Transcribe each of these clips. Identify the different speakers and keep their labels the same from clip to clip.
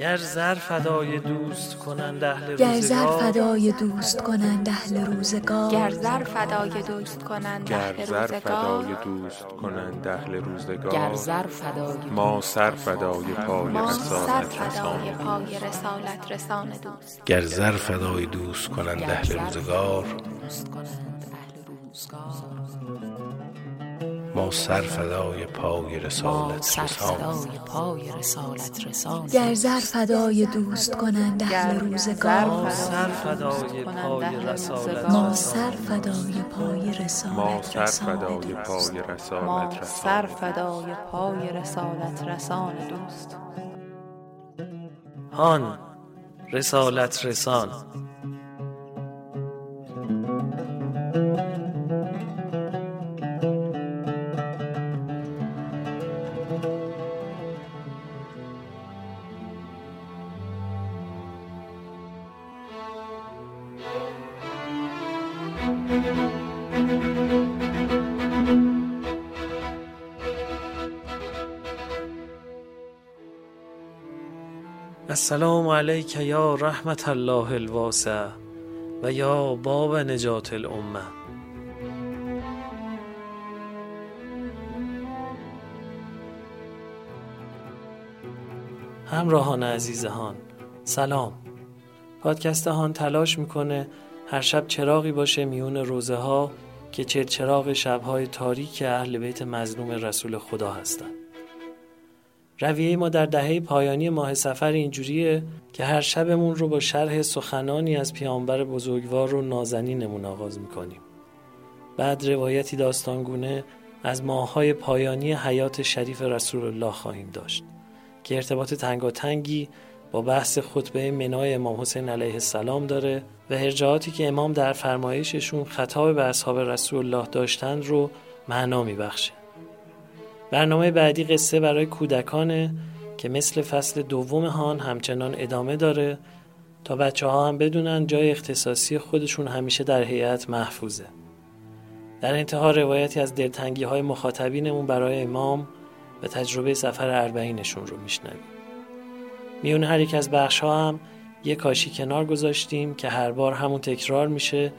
Speaker 1: گر زر فدای دوست کنند اهل
Speaker 2: گر زر فدای دوست کنند اهل روزگار.
Speaker 3: گر زر فدای دوست کنند
Speaker 4: گر
Speaker 3: اهل
Speaker 4: زر
Speaker 3: روزگار.
Speaker 4: فدای دوست کنند اهل روزگار.
Speaker 5: گر زر فدای
Speaker 4: ما سر فدای پای
Speaker 3: ما سر
Speaker 4: رسالت رسان
Speaker 3: پای رسالت رسان دوست.
Speaker 6: گر زر فدای دوست کنند
Speaker 5: گر
Speaker 6: اهل روزگار
Speaker 5: دوست کنند اهل روزگار.
Speaker 6: ما سر فدای پای
Speaker 5: ما
Speaker 6: رسالت
Speaker 5: سر رسالت
Speaker 2: گر زر فدای دوست کنند اهل روزگار.
Speaker 1: ما سر فدای پای رسالت
Speaker 2: ما
Speaker 1: رسان.
Speaker 2: سر فدای پای
Speaker 4: ما
Speaker 2: رسالت
Speaker 4: سر
Speaker 2: رسان
Speaker 4: فدای پای
Speaker 3: ما
Speaker 4: رسالت
Speaker 3: سر فدای پای رسالت رسان دوست.
Speaker 1: هان رسالت رسان. السلام علیک یا رحمت الله الواسع و یا باب نجات الامه. همراهان عزیز هان سلام. پادکست هان تلاش می‌کنه هر شب چراغی باشه میون روزه ها که چه چراغ شبهای تاریک اهل بیت مظلوم رسول خدا هستند رویه ما در دهه پایانی ماه سفر اینجوریه که هر شبمون رو با شرح سخنانی از پیامبر بزرگوار و نازنینمون آغاز می‌کنیم. بعد روایتی داستانگونه از ماههای پایانی حیات شریف رسول الله خواهیم داشت که ارتباط تنگاتنگی با بحث خطبه منای امام حسین علیه السلام داره و ارجاعاتی که امام در فرمایششون خطاب به اصحاب رسول الله داشتند رو معنا میبخشه. برنامه بعدی قصه برای کودکانه که مثل فصل دوم هان همچنان ادامه داره تا بچه ها هم بدونن جای اختصاصی خودشون همیشه در هیئت محفوظه. در انتها روایتی از دلتنگی های مخاطبینمون برای امام و تجربه سفر اربعینشون رو میشنویم. میون هر یک از بخش ها هم یه کاشی کنار گذاشتیم که هر بار همون تکرار میشه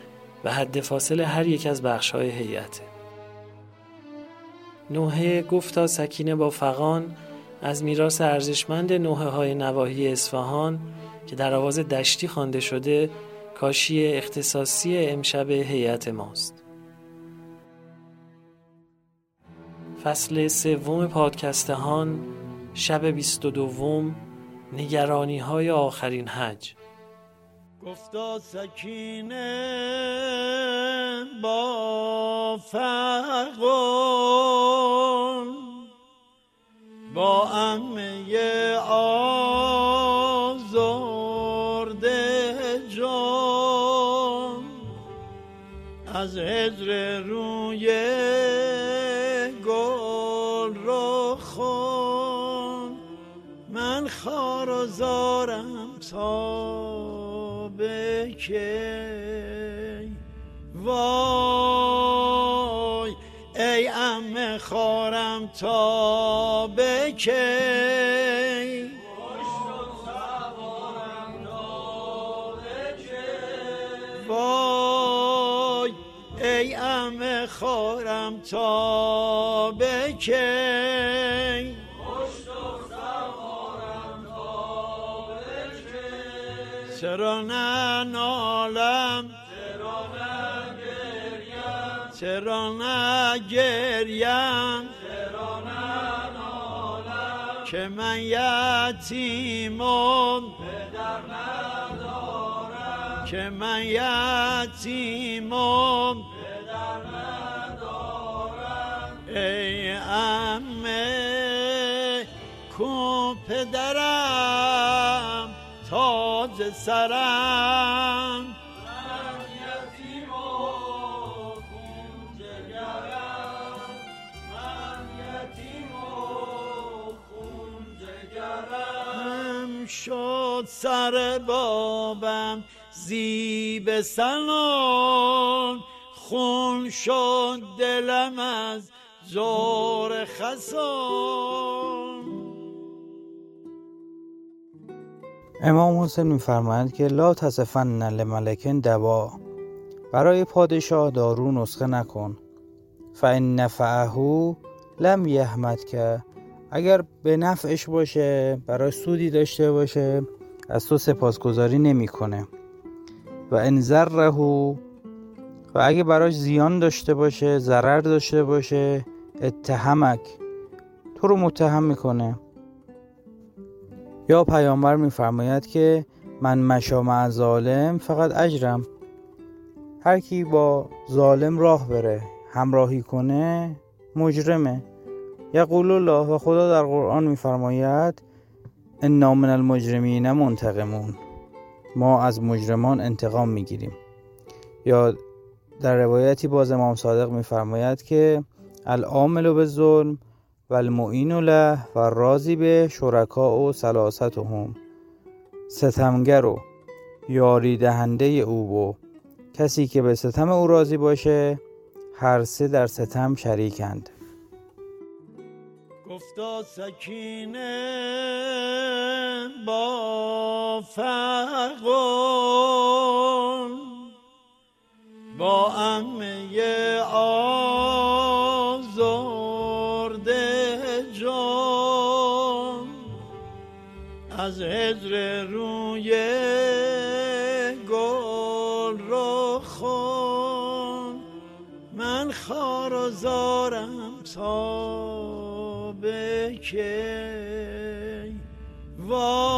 Speaker 1: و حد فاصله هر یک از بخش های هیئته. نوحه گفتا سکینه با فقان از میراث ارزشمند نوحه های نواحی اصفهان که در آواز دشتی خوانده شده کاشی اختصاصی امشب هیئت ماست فصل سوم پادکستهان شب بیست و دوم نگرانی های آخرین حج.
Speaker 7: گفتا سکینه با فقون با امه آزرده جان. از هجر روی زارم تا به کی؟ وای ای ام خارم تا به کی؟ وای ای ام خارم تا به کی؟ چرا نه نالم؟ چرا نه گریم؟ که من یتیمم؟ که من یتیمم؟ ای امه کو پدرم. تاج سرم. هم شد سر بابم زیب سنان خون شد دلم از زور خسان
Speaker 8: امام حسین میفرمایند که لا تصفن لملکن دوا. برای پادشاه دارو نسخه نکن. فان نفعه لم یحمد که. اگر به نفعش باشه برای سودی داشته باشه از تو سپاسگزاری نمی‌کنه. و ان ضره و اگه براش زیان داشته باشه ضرر داشته باشه اتهمک. تو رو متهم می‌کنه. یا پیامبر میفرماید که من مشا مع ظالم فقط اجرم. هر کی با ظالم راه بره همراهی کنه مجرمه. یقول الله و خدا در قرآن میفرماید انا من المجرمین منتقمون. ما از مجرمان انتقام می‌گیریم. یا در روایتی باز امام صادق میفرماید که العامل به ظلم و المعین له و راضی به شرکا و سلاستهم ستمگر و یاری دهنده او و کسی که به ستم او راضی باشه هر سه در ستم شریکند.
Speaker 7: گفتا سکینه با فرقون با امه آزرده جان از هجر روی گل رو خون. من خار و زارم تا به کی. وای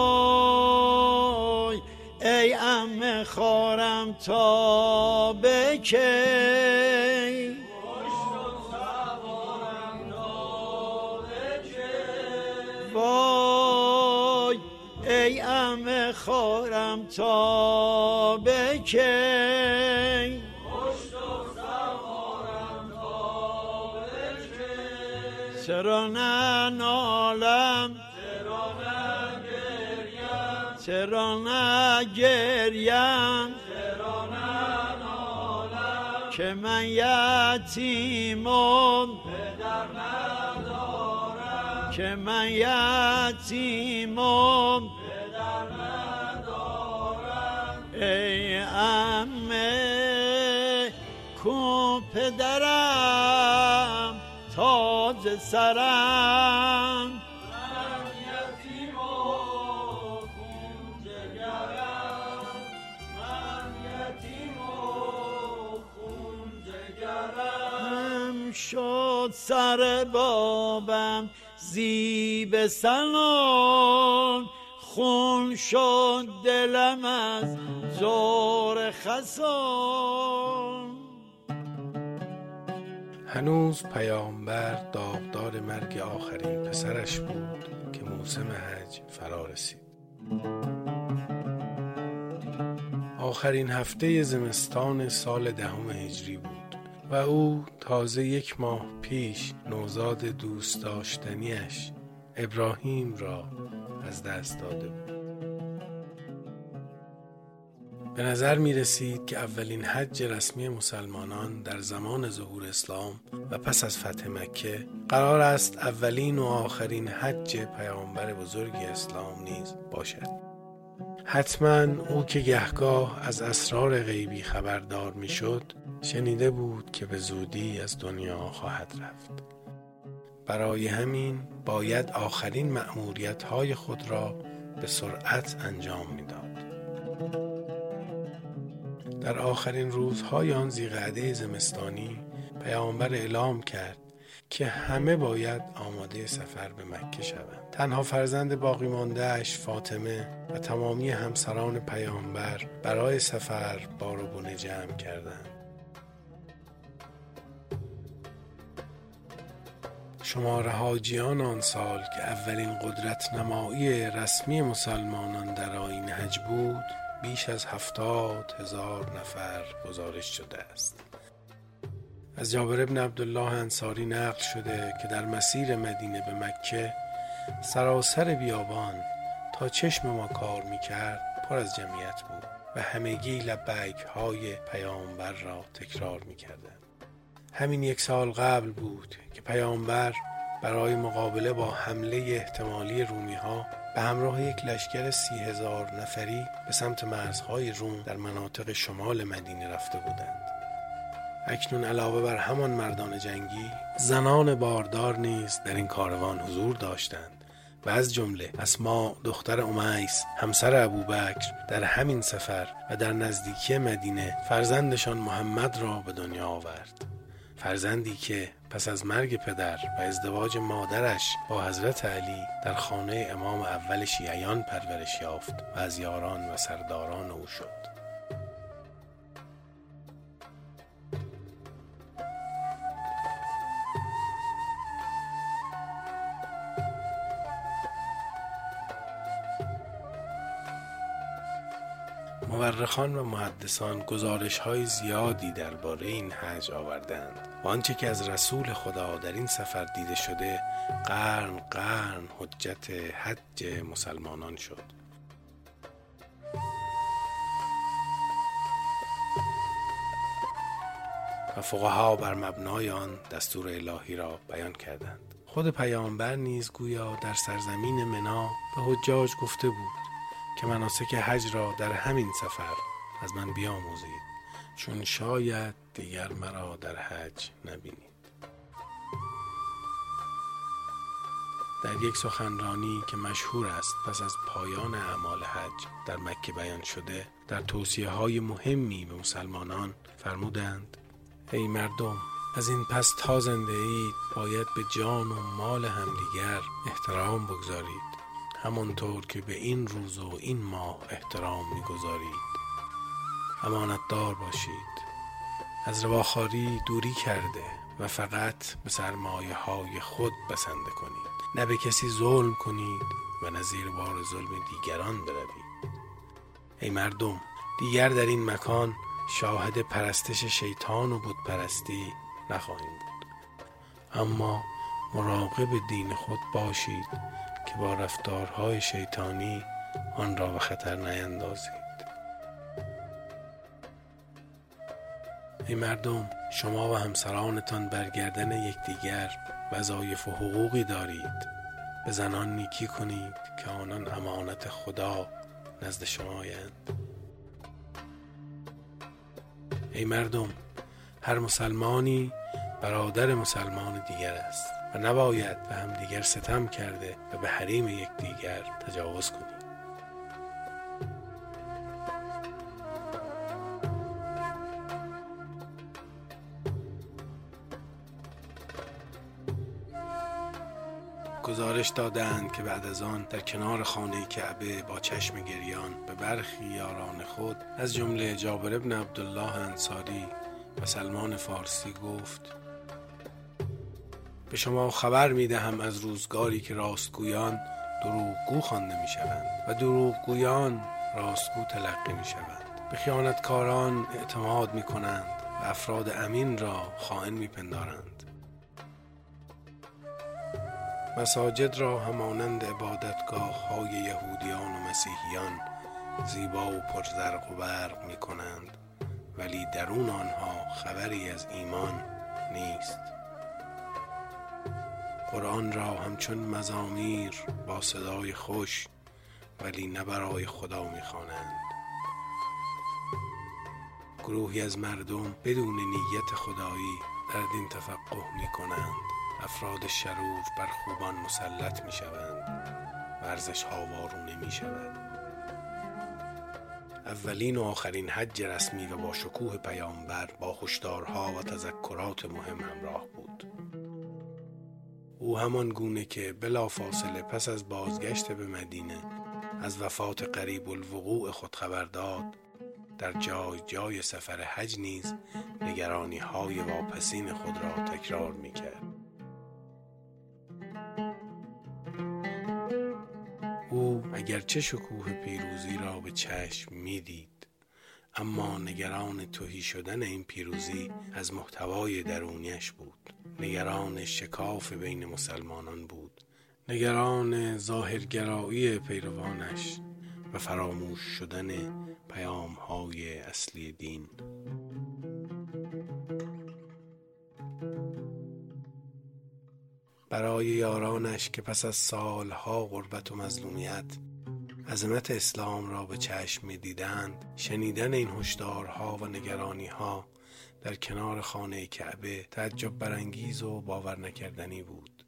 Speaker 7: ای ام خارم تا به ام خارم تا به چرا نه نالم؟ چرا نه گریم؟ که من یتیمم؟ که من یتیمم؟ پدرم تاج سرم. شد سر بابم زیب سنان خون شد دلم از زور خسان
Speaker 6: هنوز پیامبر داغدار مرگ آخرین پسرش بود که موسم حج فرا رسید. آخرین هفته زمستان سال دهم هجری بود و او تازه یک ماه پیش نوزاد دوست داشتنیش ابراهیم را از دست داده بود. به نظر می رسید که اولین حج رسمی مسلمانان در زمان ظهور اسلام و پس از فتح مکه قرار است اولین و آخرین حج پیامبر بزرگ اسلام نیز باشد حتما او که گهگاه از اسرار غیبی خبردار می شد شنیده بود که به زودی از دنیا خواهد رفت برای همین باید آخرین مأموریت های خود را به سرعت انجام می‌داد. در آخرین روزهای آن زیقعده زمستانی پیامبر اعلام کرد که همه باید آماده سفر به مکه شوند. تنها فرزند باقی ماندهش فاطمه و تمامی همسران پیامبر برای سفر بار و جمع کردند. شماره حاجیان آن سال که اولین قدرت نمایی رسمی مسلمانان در آین حج بود بیش از هفتاد هزار نفر گزارش شده است. از جابر ابن عبدالله انصاری نقل شده که در مسیر مدینه به مکه سراسر بیابان تا چشم ما کار می‌کرد پر از جمعیت بود و همگی لبیک های پیامبر را تکرار می‌کردند همین یک سال قبل بود که پیامبر برای مقابله با حمله احتمالی رومی ها به همراه یک لشکر سی هزار نفری به سمت مرزهای روم در مناطق شمال مدینه رفته بودند. اکنون علاوه بر همان مردان جنگی زنان باردار نیز در این کاروان حضور داشتند و از جمله اسما دختر امیس همسر ابوبکر در همین سفر و در نزدیکی مدینه فرزندشان محمد را به دنیا آورد. فرزندی که پس از مرگ پدر و ازدواج مادرش با حضرت علی در خانه امام اول شیعیان پرورش یافت و از یاران و سرداران او شد. مورخان و محدثان گزارش های زیادی درباره این حج آوردند و آنچه که از رسول خدا در این سفر دیده شده قرن قرن حجت حج مسلمانان شد. و فقها بر مبنای آن دستور الهی را بیان کردند. خود پیامبر نیز گویا در سرزمین منا به حجاج گفته بود. که مناسک حج را در همین سفر از من بیاموزید. چون شاید دیگر مرا در حج نبینید. در یک سخنرانی که مشهور است پس از پایان اعمال حج در مکه بیان شده در توصیه های مهمی به مسلمانان فرمودند ای مردم از این پس تا زنده اید باید به جان و مال همدیگر احترام بگذارید. همانطور که به این روز و این ماه احترام می‌گذارید. امانتدار باشید. از رواخاری دوری کرده و فقط به سرمایه های خود بسنده کنید. نه به کسی ظلم کنید و نه زیر بار ظلم دیگران بروید. ای مردم دیگر در این مکان شاهد پرستش شیطان و بود پرستی نخواهیم بود. اما مراقب دین خود باشید که با رفتارهای شیطانی آن را به خطر نیندازید. ای مردم شما و همسرانتان برگردن یکدیگر وظایف و حقوقی دارید. به زنان نیکی کنید که آنان امانت خدا نزد شمایند ای مردم هر مسلمانی برادر مسلمان دیگر است. و نباید به هم دیگر ستم کرده و به حریم یکدیگر تجاوز کنید گزارش دادند که بعد از آن در کنار خانه کعبه با چشم گریان به برخی یاران خود از جمله جابر ابن عبدالله انصاری و سلمان فارسی گفت به شما خبر می دهم از روزگاری که راستگویان دروغگو خوانده می شوند و دروغگویان راستگو تلقی می شوند به خیانتکاران اعتماد می کنند و افراد امین را خائن می پندارند مساجد را همانند عبادتگاه های یهودیان و مسیحیان زیبا و پرزرق و برق می کنند ولی درون آنها خبری از ایمان نیست. قرآن را همچون مزامیر با صدای خوش ولی نه برای خدا می‌خوانند. گروهی از مردم بدون نیت خدایی در دین تفقه می کنند افراد شرور بر خوبان مسلط می شوند ورزش ها وارونه می شود اولین و آخرین حج رسمی و با شکوه پیامبر با هشدارها و تذکرات مهم همراه بود. او همان گونه که بلا فاصله پس از بازگشت به مدینه از وفات قریب الوقوع خود خبر داد در جای جای سفر حج نیز نگرانی های واپسین خود را تکرار می کرد. او اگرچه شکوه پیروزی را به چشم می‌دید اما نگران توهی شدن این پیروزی از محتوای درونیش بود نگران شکاف بین مسلمانان بود نگران ظاهرگرایی پیروانش و فراموش شدن پیام های اصلی دین. برای یارانش که پس از سالها غربت و مظلومیت عظمت اسلام را به چشم می دیدند شنیدن این هشدارها و نگرانیها در کنار خانه کعبه تعجب برانگیز و باور نکردنی بود.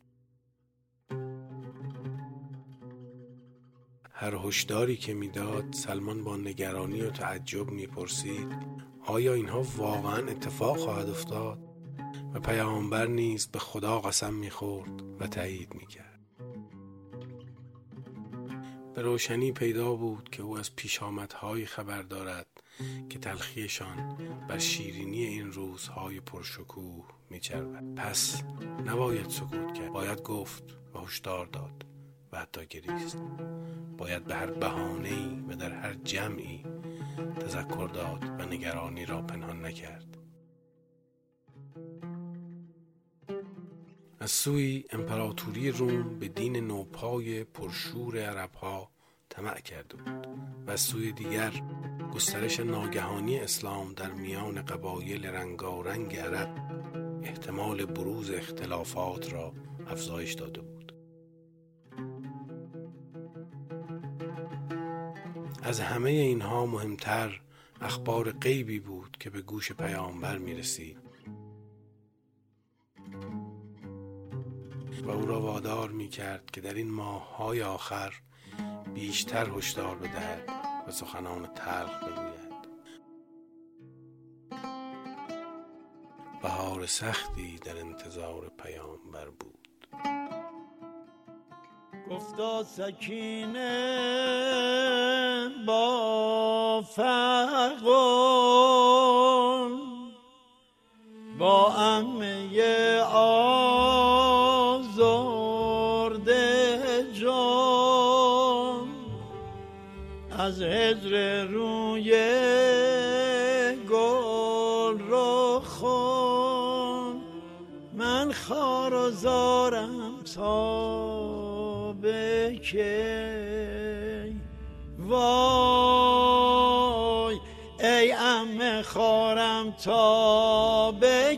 Speaker 6: هر هشداری که می‌داد سلمان با نگرانی و تعجب می‌پرسید آیا اینها واقعا اتفاق خواهد افتاد؟ و پیامبر نیز به خدا قسم می‌خورد و تایید می‌کرد. به روشنی پیدا بود که او از پیشامدهایی خبر دارد. که تلخیشان بر شیرینی این روزهای پرشکوه میچربد. پس نباید سکوت کرد. باید گفت و هشدار داد و حتی گریست. باید به هر بهانه‌ای و در هر جمعی تذکر داد و نگرانی را پنهان نکرد. از سوی امپراتوری روم به دین نوپای پرشور عربها طمع کرده بود و از سوی دیگر گسترش ناگهانی اسلام در میان قبایل رنگارنگ عرب احتمال بروز اختلافات را افزایش داده بود. از همه اینها مهمتر اخبار غیبی بود که به گوش پیامبر می رسید و او را وادار می کرد که در این ماههای آخر بیشتر هشدار بدهد و سخنان تلخ بگوید. بهار سختی در انتظار پیامبر بود.
Speaker 7: گفتا سکینه با فقون با امه آزرده از هجر روی گل رو خون. من خار و زارم تا وای ای ام خارم تا به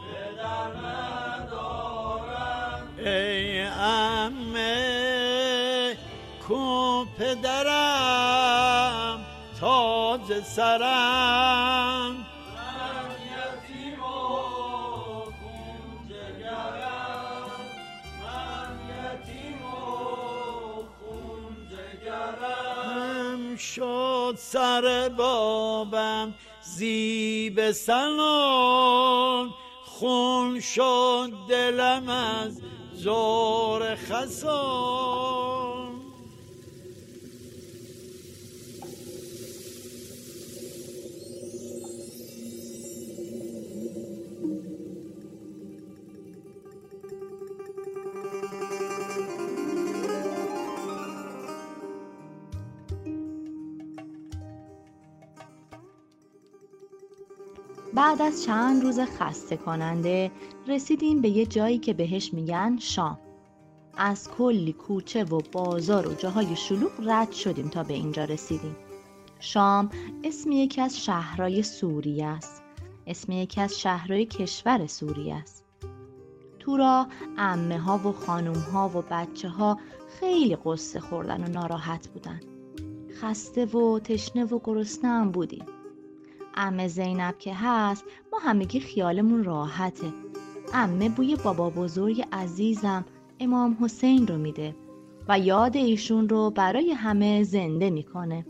Speaker 7: پدرم تاج سرم. شد سر بابم زیب سلام. خون شد دلم از زور خسام.
Speaker 9: بعد از چند روز خسته کننده رسیدیم به یه جایی که بهش میگن شام. از کلی کوچه و بازار و جاهای شلوغ رد شدیم تا به اینجا رسیدیم. شام اسم یکی از شهرهای سوریه است. اسم یکی از شهرهای کشور سوریه است. تو را امه ها و خانوم ها و بچه ها خیلی قصه خوردن و ناراحت بودن. خسته و تشنه و گرسنه هم بودیم. امه زینب که هست ما همگی خیالمون راحته. امه بوی بابا بزرگ عزیزم امام حسین رو میده و یاد ایشون رو برای همه زنده می‌کنه.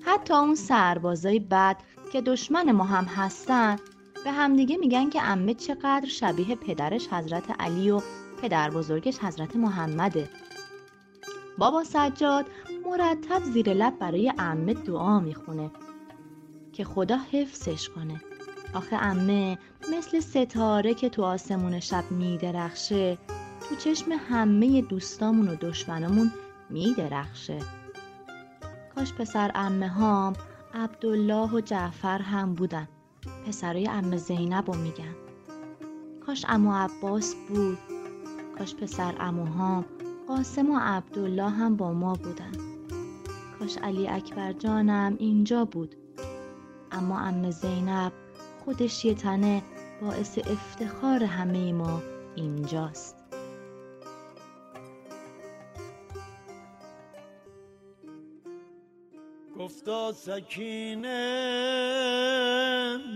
Speaker 9: حتی اون سربازای بد که دشمن ما هم هستن به همدیگه میگن که امه چقدر شبیه پدرش حضرت علی و پدر بزرگش حضرت محمده. بابا سجاد مرتب زیر لب برای امه دعا می‌خونه. که خدا حفظش کنه. آخه امه مثل ستاره که تو آسمون شب میدرخشه تو چشم همه دوستامون و دشمنامون میدرخشه. کاش پسر امه هام عبدالله و جعفر هم بودن. پسرای امه زینب رو میگن. کاش امو عباس بود. کاش پسر اموهام قاسم و عبدالله هم با ما بودن. کاش علی اکبر جانم اینجا بود. اما ام زینب خودش یه تنه باعث افتخار همه ما اینجاست.
Speaker 7: گفتا سکینه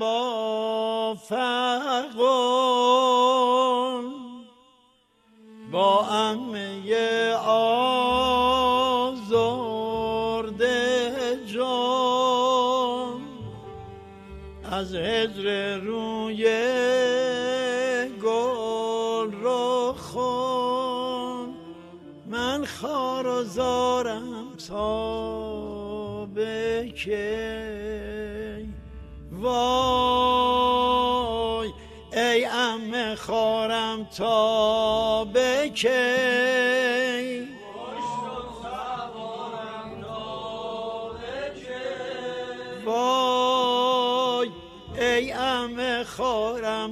Speaker 7: با فقل با امه آزرده از هجر روی گل رو خون. من خار و زارم تا به کی. وای ای ام خارم تا به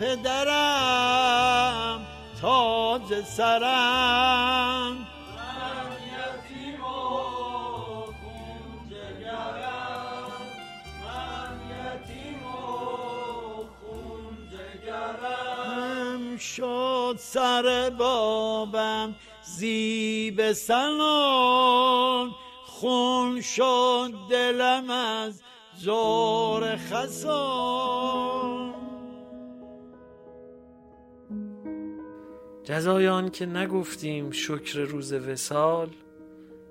Speaker 7: پدرم تاج سرم. شد سر بابم زیب سنان خون شد دلم از زور خسان
Speaker 1: جزای آن که نگفتیم شکر روز وسال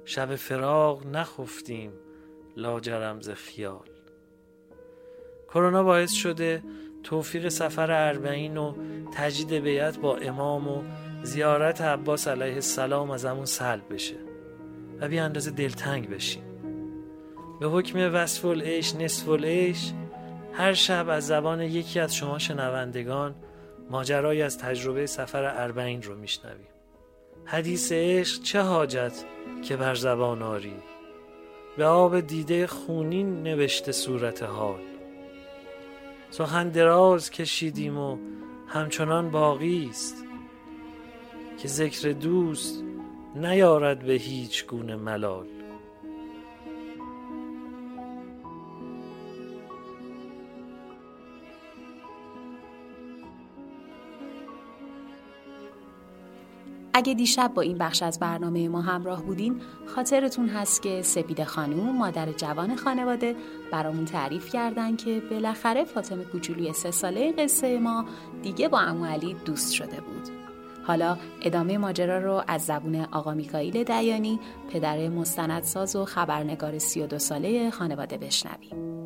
Speaker 1: شب فراق نخفتیم لاجرم ز خیال. کرونا باعث شده توفیق سفر اربعین و تجدید بیعت با امام و زیارت عباس علیه السلام از همون سلب بشه و بی اندازه دلتنگ بشیم. به حکم وصف العیش نصف العیش هر شب از زبان یکی از شما شنوندگان ماجرایی از تجربه سفر اربعین رو میشنویم حدیث عشق چه حاجت که بر زبان آری؟ به آب دیده خونین نوشته صورت حال. سخن دراز کشیدیم و همچنان باقی است که ذکر دوست نیارد به هیچ گونه ملال.
Speaker 10: اگه دیشب با این بخش از برنامه ما همراه بودین خاطرتون هست که سپید خانوم مادر جوان خانواده برامون تعریف کردن که بالاخره فاطمه کوچولوی سه ساله قصه ما دیگه با امو علی دوست شده بود. حالا ادامه ماجرا رو از زبون آقا میکائیل دیانی پدر مستندساز و خبرنگار 32 ساله خانواده بشنویم.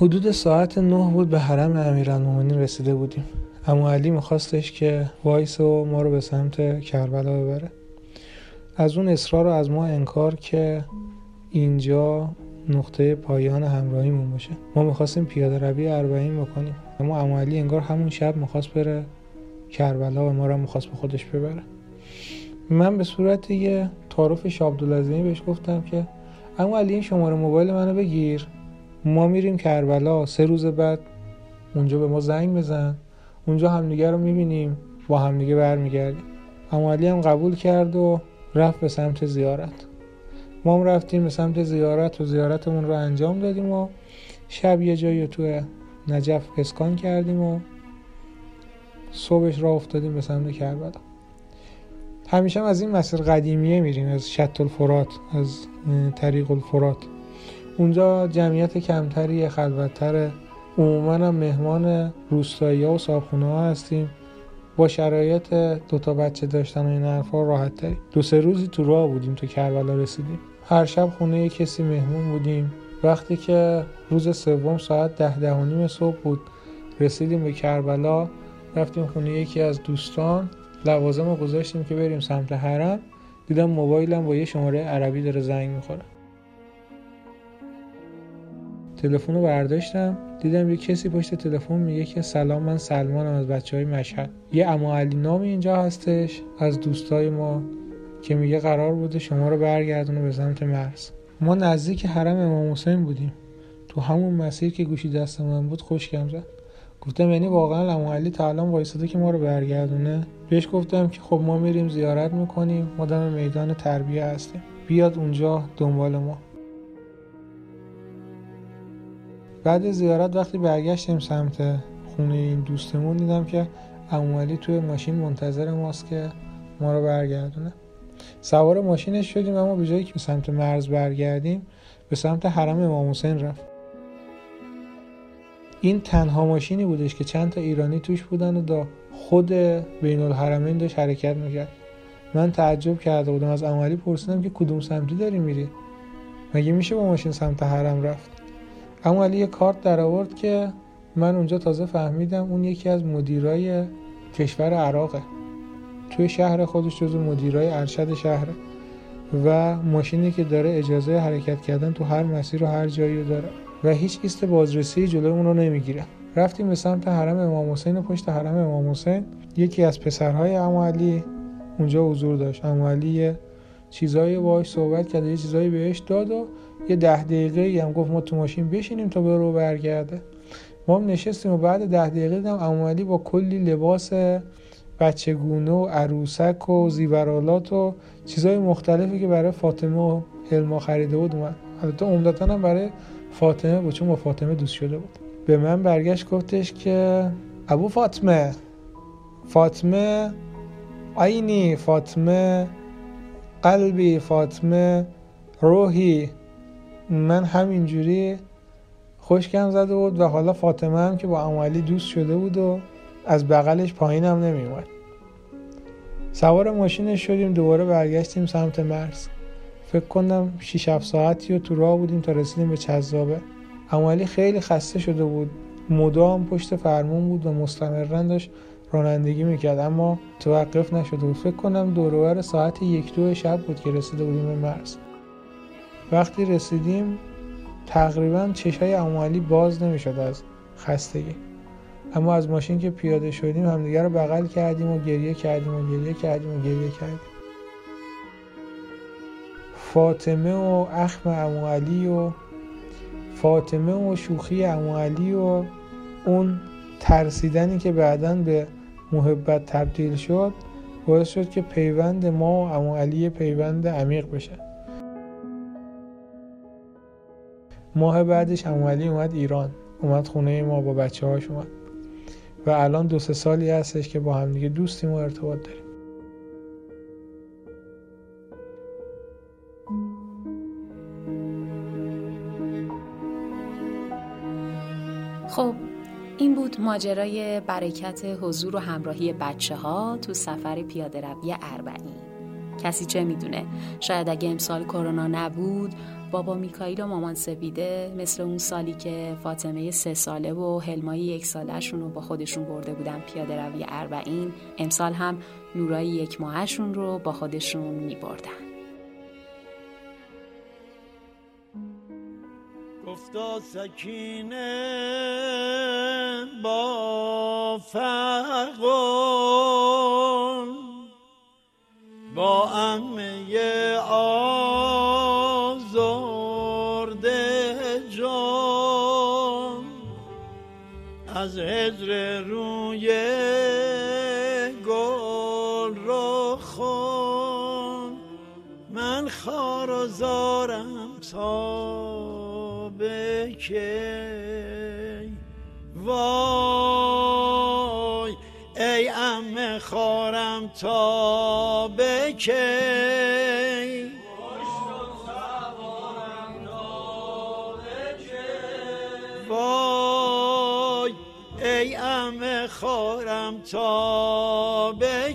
Speaker 11: حدود ساعت نه بود به حرم امیرالمومنین رسیده بودیم. امو علی میخواستش که وایس و ما رو به سمت کربلا ببره. از اون اصرار رو از ما انکار که اینجا نقطه پایان همراهیمون باشه. ما می‌خواستیم پیاده روی اربعین بکنیم. اما امو علی انگار همون شب می‌خواست بره کربلا و ما رو می‌خواست به خودش ببره. من به صورت یه تعارف شابدالعظیمی بهش گفتم که امو علی این شماره موبایل منو بگیر. ما میریم کربلا سه روز بعد اونجا به ما زنگ بزن. اونجا همدیگه رو می‌بینیم با همدیگه برمیگردیم. اما علی هم قبول کرد و رفت به سمت زیارت. ما هم رفتیم به سمت زیارت و زیارتمون رو انجام دادیم و شب یه جایی تو نجف اسکان کردیم و صبحش را افتادیم به سمت کربلا. همیشه هم از این مسیر قدیمیه میریم از شط الفرات از طریق الفرات. اونجا جمعیت کمتری خلوتتر. عموما هم مهمان روستایی ها و صابخونه ها هستیم. با شرایط دوتا بچه داشتن و این حرفا راحت تری دو سه روزی تو راه بودیم تو کربلا رسیدیم. هر شب خونه کسی مهمون بودیم. وقتی که روز سوم ساعت ده ده و نیم صبح بود رسیدیم به کربلا. رفتیم خونه یکی از دوستان. لوازم رو گذاشتیم که بریم سمت حرم. دیدم موبایلم با یه شماره عربی داره زنگ می‌خوره. تلفن رو برداشتم دیدم یه کسی پشت تلفن میگه که سلام من سلمانم از بچه های مشهد. یه اما علی نامی اینجا هستش از دوستای ما که میگه قرار بوده شما رو برگردونه به سمت مرز. ما نزدیک حرم امام حسین بودیم. تو همون مسیر که گوشی دست من بود خوشگم زد. گفتم یعنی واقعا امو علی تا الان وایساده که ما رو برگردونه؟ بهش گفتم که خب ما میریم زیارت می‌کنیم ما میدان تربیه هستیم. بیاد اونجا دنبال ما. بعد زیارت وقتی برگشتیم سمت خونه این دوستمون دیدم که علی توی ماشین منتظر ماست که ما رو برگردونه. سوار ماشینش شدیم اما به جایی که سمت مرز برگردیم به سمت حرم امام حسین رفت. این تنها ماشینی بودش که چند تا ایرانی توش بودن و دا خود بین الحرمین داشت حرکت می‌کرد. من تعجب کرده بودم از عملی پرسیدم که کدوم سمتی داری میری؟ مگه میشه با ماشین سمت حرم رفت اما علی یه کارت در آورد که من اونجا تازه فهمیدم اون یکی از مدیرای کشور عراقه. توی شهر خودش جزو مدیرای ارشد شهره و ماشینی که داره اجازه حرکت کردن تو هر مسیر و هر جایی داره و هیچ ایست بازرسی جلوی اون رو نمی‌گیره. رفتیم به سمت حرم امام حسین و پشت حرم امام حسین یکی از پسرهای علی اونجا حضور داشت. علی چیزایی باهاش صحبت کرد یه چیزایی بهش داد و یه ده دقیقه هم گفت ما تو ماشین بشینیم تا برو برگرده. ما هم نشستیم و بعد ده دقیقه دیدم عمالی با کلی لباس بچگونه و عروسک و زیورالات و چیزهای مختلفی که برای فاطمه و علما خریده بود اومد. البته عمدتا هم برای فاطمه بود چون با فاطمه دوست شده بود. به من برگشت گفتش که ابو فاطمه فاطمه عینی فاطمه. قلبی فاطمه روحی من همینجوری خوشکم زده بود و حالا فاطمه هم که با عمالی دوست شده بود و از بغلش پایینم نمیومد سوار ماشینش شدیم دوباره برگشتیم سمت مرز. فکر کنم 6 7 ساعتی و تو راه بودیم تا رسیدیم به چذابه عمالی خیلی خسته شده بود. مدام پشت فرمون بود و مستمرا داشت. رانندگی می‌کرد اما توقف نشده بود فکر کنم دورور ساعت یک دو شب بود که رسیده بودیم به مرز. وقتی رسیدیم تقریبا چشای عمالی باز نمی‌شد از خستگی. اما از ماشین که پیاده شدیم همدیگه رو بغل کردیم و گریه کردیم و گریه کردیم و گریه کردیم. فاطمه و اخم عمالی و فاطمه و شوخی عمالی و اون ترسیدنی که بعدا به محبت تبدیل شد باعث شد که پیوند ما و عمالی پیوند عمیق بشه. ماه بعدش عمالی اومد ایران اومد خونه ما با بچه هاش اومد. و الان دو سه سالی هستش که با هم دیگه دوستیم و ارتباط داریم.
Speaker 10: خب بود ماجرای برکت حضور و همراهی بچه ها تو سفر پیاده روی اربعین. کسی چه می‌دونه؟ شاید اگه امسال کرونا نبود بابا میکائیل و مامان سپیده مثل اون سالی که فاطمه سه ساله و حلمای یک سالهشون رو با خودشون برده بودن پیاده روی اربعین امسال هم نورای یک ماهشون رو با خودشون میبردن.
Speaker 7: سکینه با فرقون با امه آزرده جان. از هجر روی گل رو خون من خار و زارم تا کی وای ای ام خارم تا به کی؟ وای ای ام خارم تا به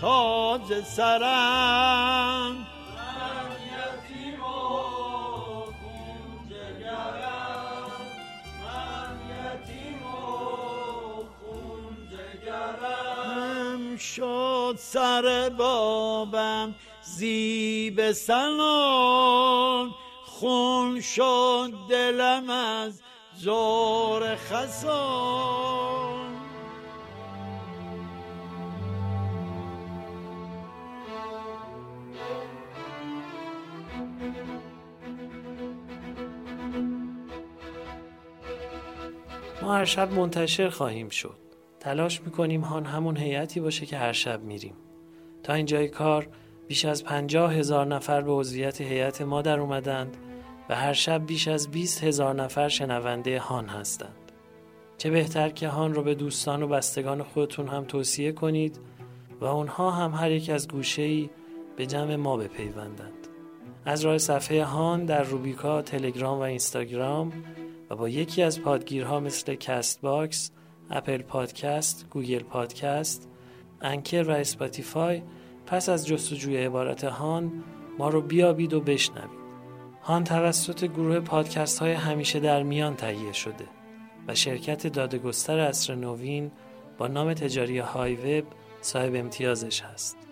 Speaker 7: تاج سرم. شد سر بابم زیب سنان خون شد دلم از زور خسان
Speaker 1: ما هر شب منتشر خواهیم شد. تلاش می‌کنیم هان همون هیئتی باشه که هر شب میریم. تا اینجای کار بیش از پنجاه هزار نفر به عضویت هیئت ما در اومدند و هر شب بیش از 20 هزار نفر شنونده هان هستند. چه بهتر که هان رو به دوستان و بستگان خودتون هم توصیه کنید و اونها هم هر یک از گوشه‌ای به جمع ما بپیوندند. از راه صفحه هان در روبیکا، تلگرام و اینستاگرام و با یکی از پادگیرها مثل Castbox، Apple Podcast، Google Podcast، Anchor و Spotify پس از جستجوی عبارت هان ما رو بیابید و بشنوید. هان توسط گروه پادکست های همیشه در میان تهیه شده و شرکت دادگستر اصر نوین با نام تجاری HiWEB صاحب امتیازش هست.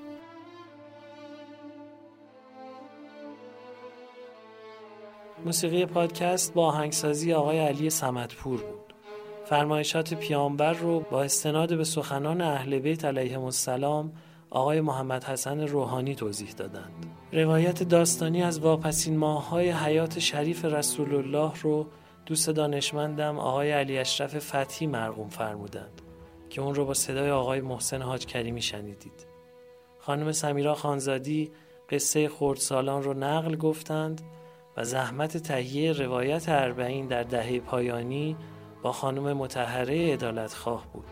Speaker 1: موسیقی پادکست با آهنگسازی آقای علی سمتپور بود. فرمایشات پیامبر رو با استناد به سخنان اهل بیت علیهم السلام آقای محمد حسن روحانی توضیح دادند. روایت داستانی از واپسین ماه‌های حیات شریف رسول الله رو دوست دانشمندم آقای علی اشرف فتحی مرقوم فرمودند که اون رو با صدای آقای محسن حاج کریمی شنیدید. خانم سمیرا خانزادی قصه خردسالان رو نقل گفتند و زحمت تهیه روایت اربعین در دهه پایانی با خانم متحره ادالت خواه بود.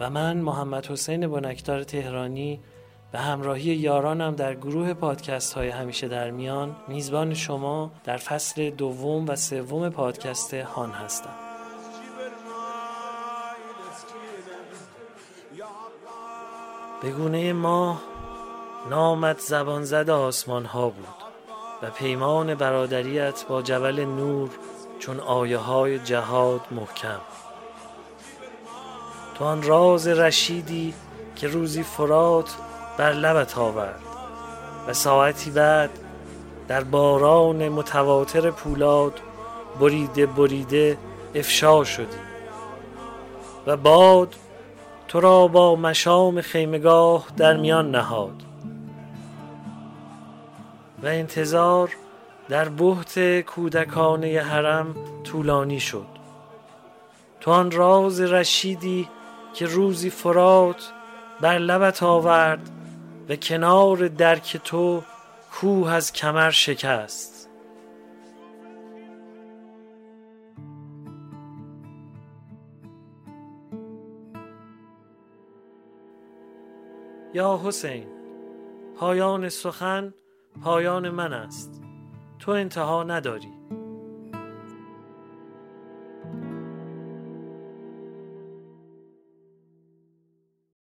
Speaker 1: و من محمد حسین بنکدار تهرانی به همراهی یارانم در گروه پادکست های همیشه در میان میزبان شما در فصل دوم و سوم پادکست هان هستم. به گونه ما نامت زبان زد آسمان ها بود. و پیمان برادریت با جبل نور چون آیه های جهاد محکم. تو آن راز رشیدی که روزی فرات بر لبت آورد و ساعتی بعد در باران متواتر پولاد بریده بریده افشا شدی و باد تو را با مشام خیمگاه در میان نهاد. و انتظار در بحت کودکانه حرم طولانی شد. تو آن راز رشیدی که روزی فرات بر لبت آورد و کنار درک تو کوه از کمر شکست. یا حسین پایان سخن پایان من است. تو انتها نداری.